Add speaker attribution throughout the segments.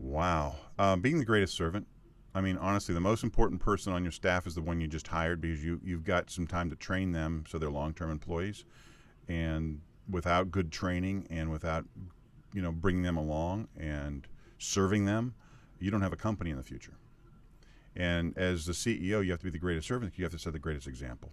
Speaker 1: Wow. Uh, being the greatest servant. I mean, honestly, the most important person on your staff is the one you just hired because you, you've got some time to train them so they're long term employees. And without good training and without, you know, bringing them along and serving them, you don't have a company in the future. And as the CEO, you have to be the greatest servant. You have to set the greatest example.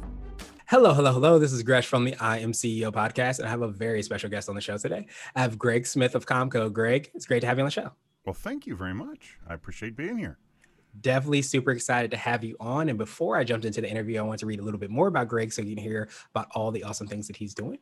Speaker 2: Hello, hello, hello. This is Gresh from the I Am CEO podcast, and I have a very special guest on the show today. I have Greg Smith of Compco. Greg, it's great to have you on the show.
Speaker 1: Well, thank you very much. I appreciate being here
Speaker 2: definitely super excited to have you on. And before I jumped into the interview, I want to read a little bit more about Greg so you can hear about all the awesome things that he's doing.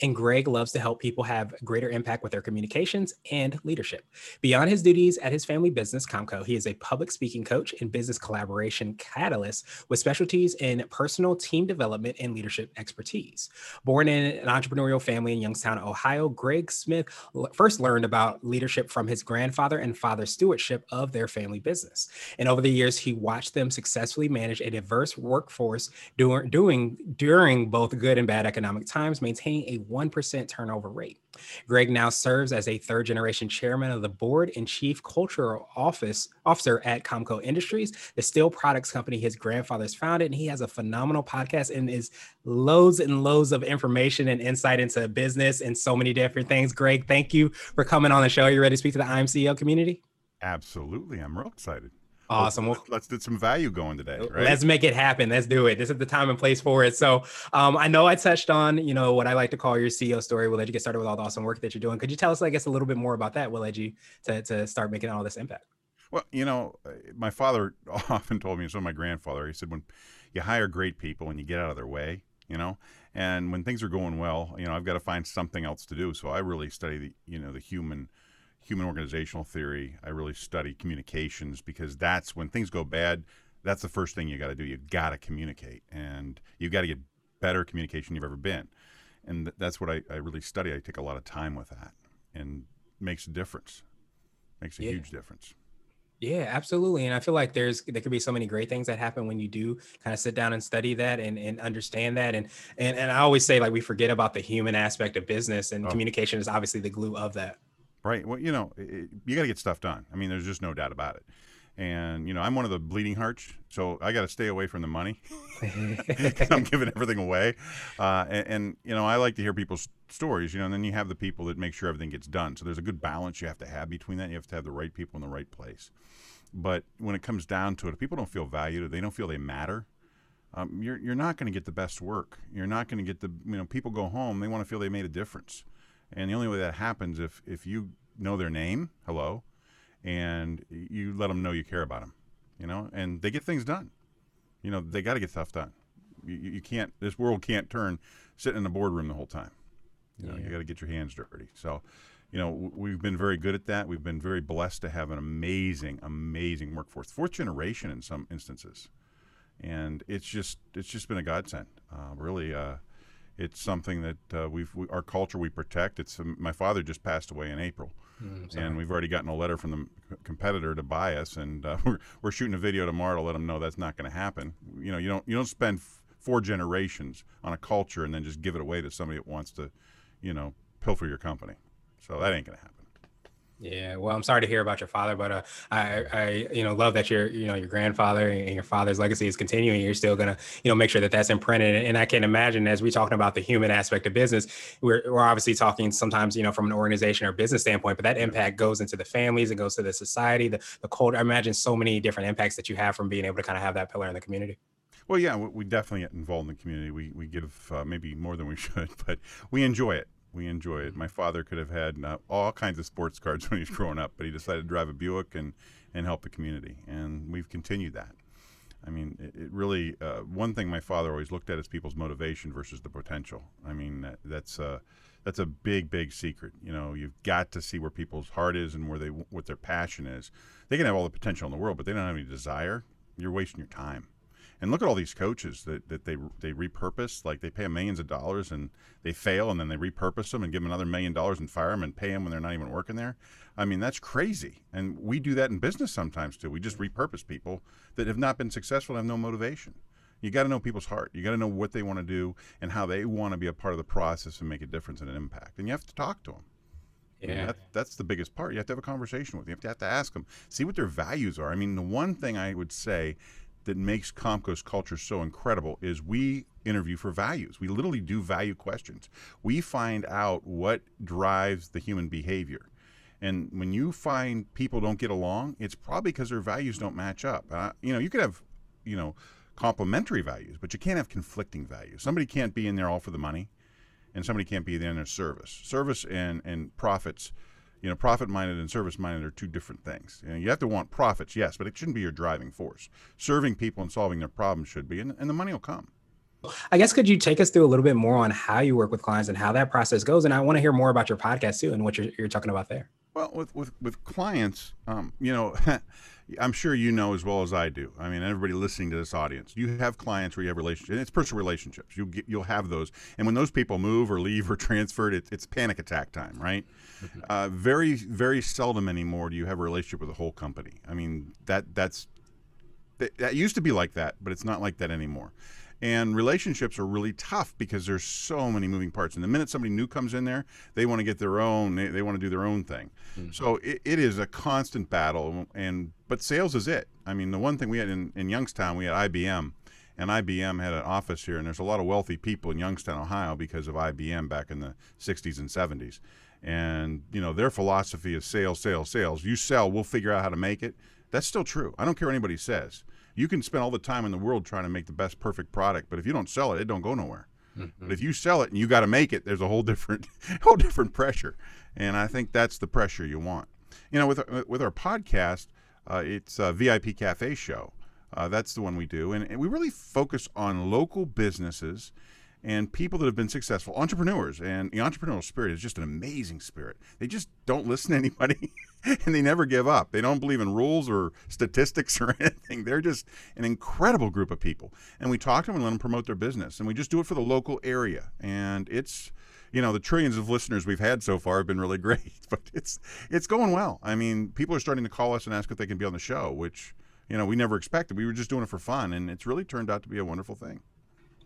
Speaker 2: And Greg loves to help people have greater impact with their communications and leadership. Beyond his duties at his family business, Compco, he is a public speaking coach and business collaboration catalyst with specialties in personal team development and leadership expertise. Born in an entrepreneurial family in Youngstown, Ohio, Greg Smith first learned about leadership from his grandfather and father's stewardship of their family business. And over the years, he watched them successfully manage a diverse workforce during, doing, during both good and bad economic times, maintaining a 1% turnover rate. Greg now serves as a third generation chairman of the board and chief cultural office officer at Compco Industries, the steel products company his grandfather's founded. And he has a phenomenal podcast and is loads and loads of information and insight into business and so many different things. Greg, thank you for coming on the show. Are you ready to speak to the IMCEO community?
Speaker 1: Absolutely. I'm real excited.
Speaker 2: Awesome.
Speaker 1: Let's, let's get some value going today. Right?
Speaker 2: Let's make it happen. Let's do it. This is the time and place for it. So um, I know I touched on, you know, what I like to call your CEO story. We'll let you get started with all the awesome work that you're doing? Could you tell us, I guess, a little bit more about that? We'll led you to, to start making all this impact?
Speaker 1: Well, you know, my father often told me, so my grandfather, he said, when you hire great people and you get out of their way, you know, and when things are going well, you know, I've got to find something else to do. So I really study the, you know, the human – human organizational theory. I really study communications because that's when things go bad. That's the first thing you got to do. You got to communicate, and you got to get better communication you've ever been. And th- that's what I, I, really study. I take a lot of time with that, and makes a difference. Makes a yeah. huge difference.
Speaker 2: Yeah, absolutely. And I feel like there's there could be so many great things that happen when you do kind of sit down and study that and, and understand that. And, and and I always say like we forget about the human aspect of business and oh. communication is obviously the glue of that.
Speaker 1: Right. Well, you know, it, you got to get stuff done. I mean, there's just no doubt about it. And you know, I'm one of the bleeding hearts, so I got to stay away from the money I'm giving everything away. Uh, and, and, you know, I like to hear people's stories. You know, and then you have the people that make sure everything gets done. So there's a good balance you have to have between that. You have to have the right people in the right place. But when it comes down to it, if people don't feel valued, they don't feel they matter. Um, you're you're not going to get the best work. You're not going to get the you know people go home. They want to feel they made a difference. And the only way that happens if if you know their name, hello, and you let them know you care about them, you know, and they get things done. You know, they got to get stuff done. You, you can't. This world can't turn sitting in a boardroom the whole time. You know, yeah. you got to get your hands dirty. So, you know, we've been very good at that. We've been very blessed to have an amazing, amazing workforce, fourth generation in some instances, and it's just it's just been a godsend. Uh, really, uh, it's something that uh, we've we, our culture we protect. It's um, my father just passed away in April, mm, and we've already gotten a letter from the competitor to buy us, and uh, we're we're shooting a video tomorrow to let them know that's not going to happen. You know, you don't you don't spend f- four generations on a culture and then just give it away to somebody that wants to, you know, pilfer your company. So that ain't going to happen.
Speaker 2: Yeah, well, I'm sorry to hear about your father, but uh, I, I, you know, love that your, you know, your grandfather and your father's legacy is continuing. You're still gonna, you know, make sure that that's imprinted. And I can imagine as we're talking about the human aspect of business, we're, we're obviously talking sometimes, you know, from an organization or business standpoint, but that impact goes into the families, it goes to the society, the, the culture. I imagine so many different impacts that you have from being able to kind of have that pillar in the community.
Speaker 1: Well, yeah, we definitely get involved in the community. We we give uh, maybe more than we should, but we enjoy it we enjoy it. My father could have had uh, all kinds of sports cards when he was growing up, but he decided to drive a Buick and, and help the community. And we've continued that. I mean, it, it really, uh, one thing my father always looked at is people's motivation versus the potential. I mean, that, that's, uh, that's a big, big secret. You know, you've got to see where people's heart is and where they what their passion is. They can have all the potential in the world, but they don't have any desire. You're wasting your time. And look at all these coaches that, that they they repurpose. Like they pay them millions of dollars and they fail, and then they repurpose them and give them another million dollars and fire them and pay them when they're not even working there. I mean, that's crazy. And we do that in business sometimes too. We just repurpose people that have not been successful and have no motivation. You got to know people's heart. You got to know what they want to do and how they want to be a part of the process and make a difference and an impact. And you have to talk to them.
Speaker 2: Yeah.
Speaker 1: That, that's the biggest part. You have to have a conversation with them. You have to, have to ask them, see what their values are. I mean, the one thing I would say that makes Compco's culture so incredible is we interview for values. We literally do value questions. We find out what drives the human behavior. And when you find people don't get along, it's probably because their values don't match up. Uh, you know, you could have, you know, complementary values, but you can't have conflicting values. Somebody can't be in there all for the money, and somebody can't be there in their service. Service and and profits, you know, profit minded and service minded are two different things. You, know, you have to want profits, yes, but it shouldn't be your driving force. Serving people and solving their problems should be, and, and the money will come.
Speaker 2: I guess could you take us through a little bit more on how you work with clients and how that process goes? And I want to hear more about your podcast too and what you're, you're talking about there.
Speaker 1: Well, with with with clients, um, you know, I'm sure you know as well as I do. I mean, everybody listening to this audience, you have clients where you have relationships. It's personal relationships. You get, you'll have those, and when those people move or leave or transferred, it, it's panic attack time, right? Mm-hmm. Uh, very very seldom anymore do you have a relationship with a whole company. I mean, that that's that, that used to be like that, but it's not like that anymore. And relationships are really tough because there's so many moving parts. And the minute somebody new comes in there, they want to get their own, they, they want to do their own thing. Mm-hmm. So it, it is a constant battle. And but sales is it. I mean, the one thing we had in, in Youngstown, we had IBM, and IBM had an office here. And there's a lot of wealthy people in Youngstown, Ohio, because of IBM back in the 60s and 70s. And you know their philosophy is sales, sales, sales. You sell, we'll figure out how to make it. That's still true. I don't care what anybody says you can spend all the time in the world trying to make the best perfect product, but if you don't sell it, it don't go nowhere. Mm-hmm. But if you sell it and you got to make it, there's a whole different, whole different pressure, and I think that's the pressure you want. You know, with with our podcast, uh, it's a VIP Cafe show. Uh, that's the one we do, and, and we really focus on local businesses and people that have been successful, entrepreneurs. And the entrepreneurial spirit is just an amazing spirit. They just don't listen to anybody and they never give up. They don't believe in rules or statistics or anything. They're just an incredible group of people. And we talk to them and let them promote their business. And we just do it for the local area. And it's, you know, the trillions of listeners we've had so far have been really great, but it's it's going well. I mean, people are starting to call us and ask if they can be on the show, which, you know, we never expected. We were just doing it for fun and it's really turned out to be a wonderful thing.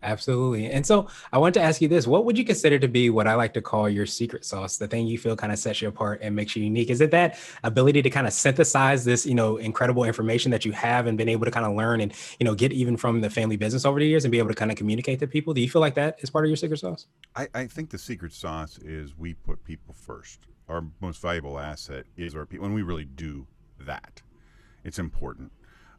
Speaker 2: Absolutely. And so I want to ask you this what would you consider to be what I like to call your secret sauce, the thing you feel kind of sets you apart and makes you unique? Is it that ability to kind of synthesize this, you know, incredible information that you have and been able to kind of learn and, you know, get even from the family business over the years and be able to kind of communicate to people? Do you feel like that is part of your secret sauce?
Speaker 1: I, I think the secret sauce is we put people first. Our most valuable asset is our people, and we really do that. It's important.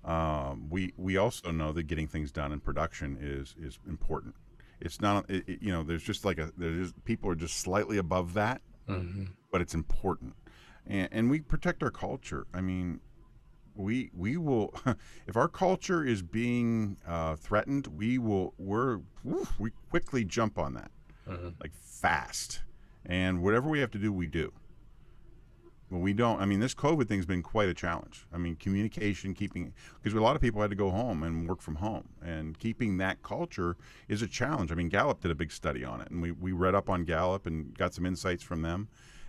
Speaker 1: Um, we we also know that getting things done in production is is important. It's not it, it, you know there's just like a there's people are just slightly above that, mm-hmm. but it's important, and, and we protect our culture. I mean, we we will if our culture is being uh, threatened, we will we're we quickly jump on that mm-hmm. like fast, and whatever we have to do, we do. Well, we don't. I mean, this COVID thing's been quite a challenge. I mean, communication, keeping because a lot of people had to go home and work from home, and keeping that culture is a challenge. I mean, Gallup did a big study on it, and we we read up on Gallup and got some insights from them,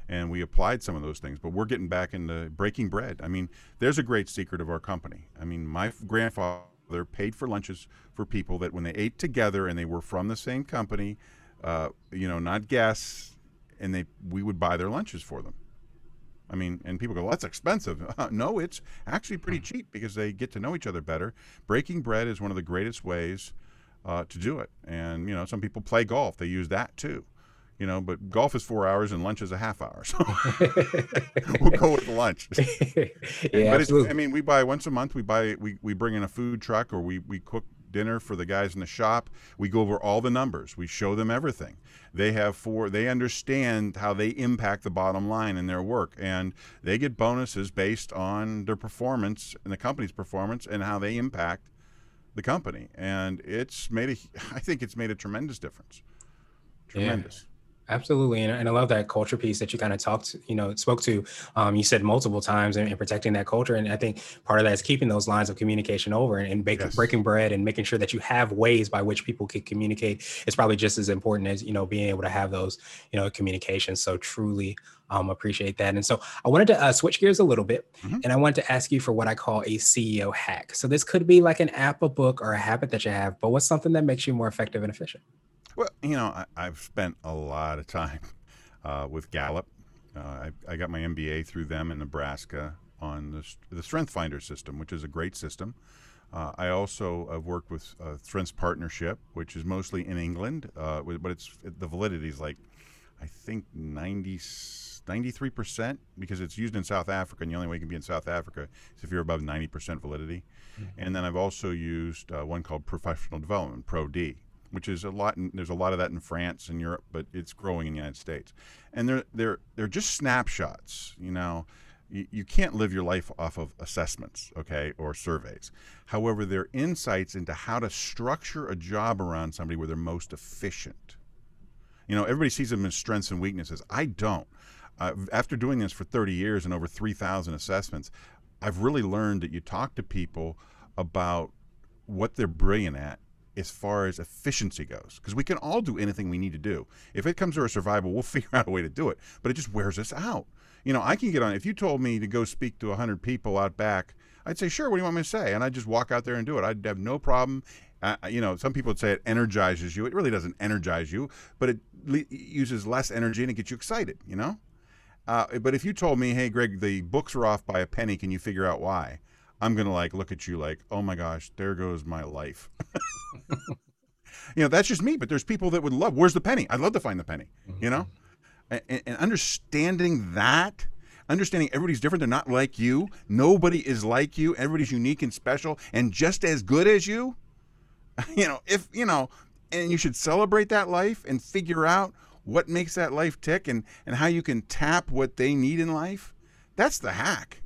Speaker 1: and we applied some of those things. But we're getting back into breaking bread. I mean, there's a great secret of our company. I mean, my grandfather paid for lunches for people that when they ate together and they were from the same company, uh, you know, not guests, and they we would buy their lunches for them I mean, and people go, well, that's expensive. no, it's actually pretty hmm. cheap because they get to know each other better. Breaking bread is one of the greatest ways uh, to do it. And, you know, some people play golf, they use that too. You know, but golf is four hours and lunch is a half hour. So we'll go with lunch. yeah, but absolutely. I mean, we buy once a month. We buy we, we bring in a food truck or we we cook dinner for the guys in the shop. We go over all the numbers. We show them everything. They have four. They understand how they impact the bottom line in their work, and they get bonuses based on their performance and the company's performance and how they impact the company. And it's made a. I think it's made a tremendous difference. Tremendous.
Speaker 2: Absolutely, and, and I love that culture piece that you kind of talked, you know, spoke to. Um, you said multiple times and, protecting that culture, and I think part of that is keeping those lines of communication over and, and yes. breaking bread and making sure that you have ways by which people can communicate. It's probably just as important as you know being able to have those, you know, communications. So truly um, appreciate that. And so I wanted to uh, switch gears a little bit, mm-hmm. and I wanted to ask you for what I call a CEO hack. So this could be like an app, a book, or a habit that you have, but what's something that makes you more effective and efficient?
Speaker 1: Well, you know, I, have spent a lot of time uh, with Gallup. Uh, I, I, got my MBA through them in Nebraska on the, the Strength Finder system, which is a great system. Uh, I also have worked with uh, Strengths Partnership, which is mostly in England, uh, but it's the validity is like, I think 90, 93% because it's used in South Africa, and the only way you can be in South Africa is if you're above 90% validity. Mm-hmm. And then I've also used uh, one called Professional Development, Pro D, which is a lot. In, there's a lot of that in France and Europe, but it's growing in the United States. And they're they're they're just snapshots. You know, you, you can't live your life off of assessments, okay, or surveys. However, they're insights into how to structure a job around somebody where they're most efficient. You know, everybody sees them as strengths and weaknesses. I don't. Uh, after doing this for 30 years and over 3,000 assessments, I've really learned that you talk to people about what they're brilliant at as far as efficiency goes because we can all do anything we need to do. If it comes to our survival we'll figure out a way to do it but it just wears us out. You know i can get on if you told me to go speak to 100 people out back i'd say sure what do you want me to say? And i'd just walk out there and do it. I'd have no problem. Uh, you know some people would say it energizes you. It really doesn't energize you but it le- uses less energy and it gets you excited you know? Uh, but if you told me hey greg the books are off by a penny can you figure out why I'm gonna like look at you like, oh my gosh, there goes my life. you know, that's just me. But there's people that would love. Where's the penny? I'd love to find the penny. Mm-hmm. You know, and, and understanding that understanding everybody's different. They're not like you. Nobody is like you. Everybody's unique and special and just as good as you. You know, if, you know, and you should celebrate that life and figure out what makes that life tick and, and how you can tap what they need in life. That's the hack.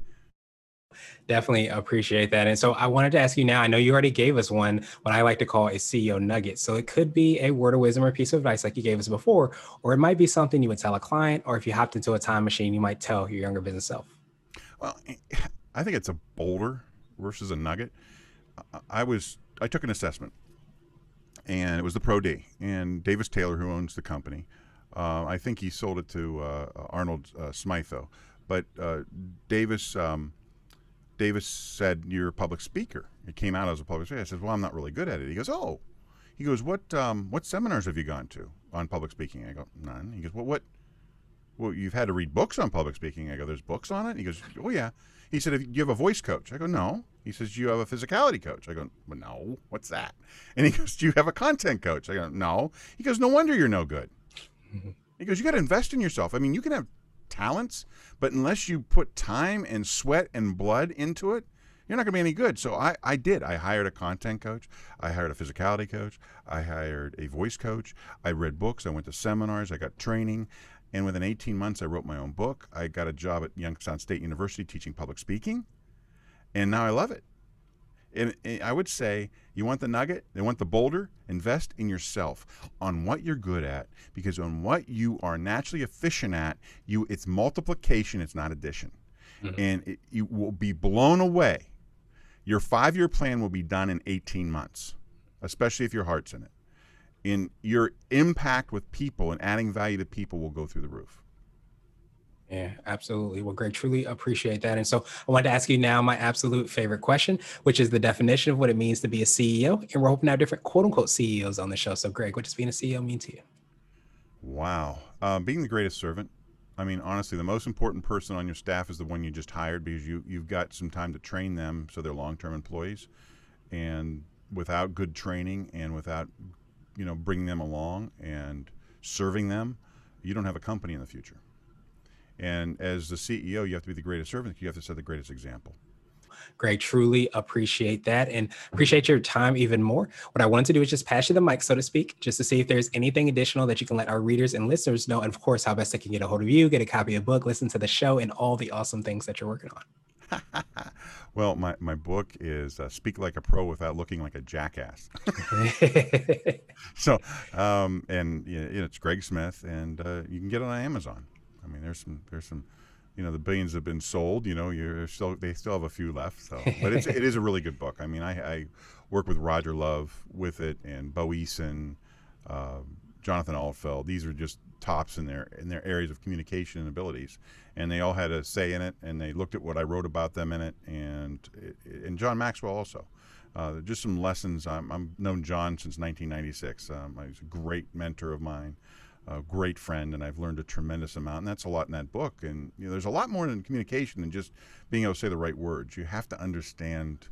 Speaker 2: Definitely appreciate that. And so I wanted to ask you now, I know you already gave us one, what I like to call a CEO nugget. So it could be a word of wisdom or piece of advice like you gave us before, or it might be something you would tell a client, or if you hopped into a time machine, you might tell your younger business self.
Speaker 1: Well, I think it's a boulder versus a nugget. I was, I took an assessment and it was the Pro D and Davis Taylor, who owns the company. Uh, I think he sold it to uh, Arnold uh, Smythe, though. But uh, Davis, um, Davis said, You're a public speaker. It came out as a public speaker. I said, Well, I'm not really good at it. He goes, Oh. He goes, What um, what seminars have you gone to on public speaking? I go, None. He goes, Well, what? Well, you've had to read books on public speaking. I go, There's books on it? He goes, Oh, yeah. He said, Do you have a voice coach? I go, No. He says, Do you have a physicality coach? I go, well, No. What's that? And he goes, Do you have a content coach? I go, No. He goes, No wonder you're no good. He goes, You got to invest in yourself. I mean, you can have talents, but unless you put time and sweat and blood into it, you're not going to be any good. So I, I did. I hired a content coach. I hired a physicality coach. I hired a voice coach. I read books. I went to seminars. I got training. And within 18 months, I wrote my own book. I got a job at Youngstown State University teaching public speaking. And now I love it. And, I would say you want the nugget, they want the boulder, invest in yourself on what you're good at because on what you are naturally efficient at, you it's multiplication, it's not addition. Mm-hmm. And it, you will be blown away. Your 5-year plan will be done in 18 months, especially if your heart's in it. In your impact with people and adding value to people will go through the roof.
Speaker 2: Yeah, absolutely. Well, Greg, truly appreciate that. And so I wanted to ask you now my absolute favorite question, which is the definition of what it means to be a CEO. And we're hoping to have different quote unquote CEOs on the show. So, Greg, what does being a CEO mean to you?
Speaker 1: Wow. Uh, being the greatest servant. I mean, honestly, the most important person on your staff is the one you just hired because you, you've got some time to train them so they're long term employees. And without good training and without, you know, bringing them along and serving them, you don't have a company in the future. And as the CEO, you have to be the greatest servant. You have to set the greatest example.
Speaker 2: Greg, truly appreciate that and appreciate your time even more. What I wanted to do is just pass you the mic, so to speak, just to see if there's anything additional that you can let our readers and listeners know. And of course, how best they can get a hold of you, get a copy of the book, listen to the show, and all the awesome things that you're working on.
Speaker 1: Well, my, my book is uh, Speak Like a Pro Without Looking Like a Jackass. so, um, and you know, it's Greg Smith, and uh, you can get it on Amazon. I mean, there's some, there's some, you know, the billions have been sold. You know, you're still, they still have a few left. So, but it's, it is a really good book. I mean, I, I work with Roger Love with it, and Bo Eason, uh, Jonathan Altfeld. These are just tops in their in their areas of communication and abilities, and they all had a say in it, and they looked at what I wrote about them in it, and and John Maxwell also. Uh, just some lessons. I'm, I've known John since 1996. Um, he's a great mentor of mine, a great friend, and I've learned a tremendous amount. And that's a lot in that book. And you know, there's a lot more in communication than just being able to say the right words. You have to understand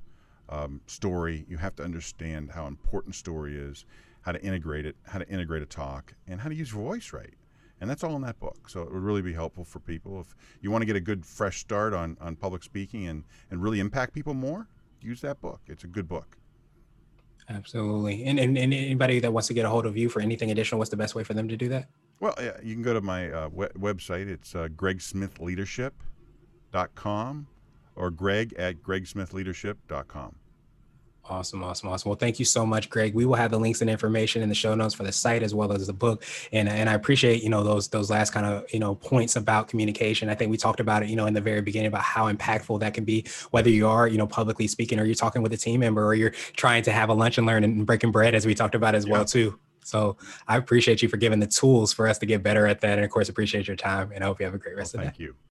Speaker 1: um, story. You have to understand how important story is, how to integrate it, how to integrate a talk, and how to use your voice right. And that's all in that book. So it would really be helpful for people. If you want to get a good fresh start on, on public speaking and, and really impact people more, use that book. It's a good book.
Speaker 2: Absolutely. And, and, and anybody that wants to get a hold of you for anything additional, what's the best way for them to do that?
Speaker 1: Well, yeah, you can go to my uh, we- website. It's uh, gregsmithleadership.com or greg at gregsmithleadership.com.
Speaker 2: Awesome, awesome, awesome. Well, thank you so much, Greg. We will have the links and information in the show notes for the site as well as the book. And and I appreciate you know those those last kind of you know points about communication. I think we talked about it you know in the very beginning about how impactful that can be, whether you are you know publicly speaking or you're talking with a team member or you're trying to have a lunch and learn and breaking bread as we talked about as yeah. well too. So I appreciate you for giving the tools for us to get better at that, and of course appreciate your time. And I hope you have a great oh, rest
Speaker 1: well,
Speaker 2: of
Speaker 1: the day.
Speaker 2: Thank
Speaker 1: you.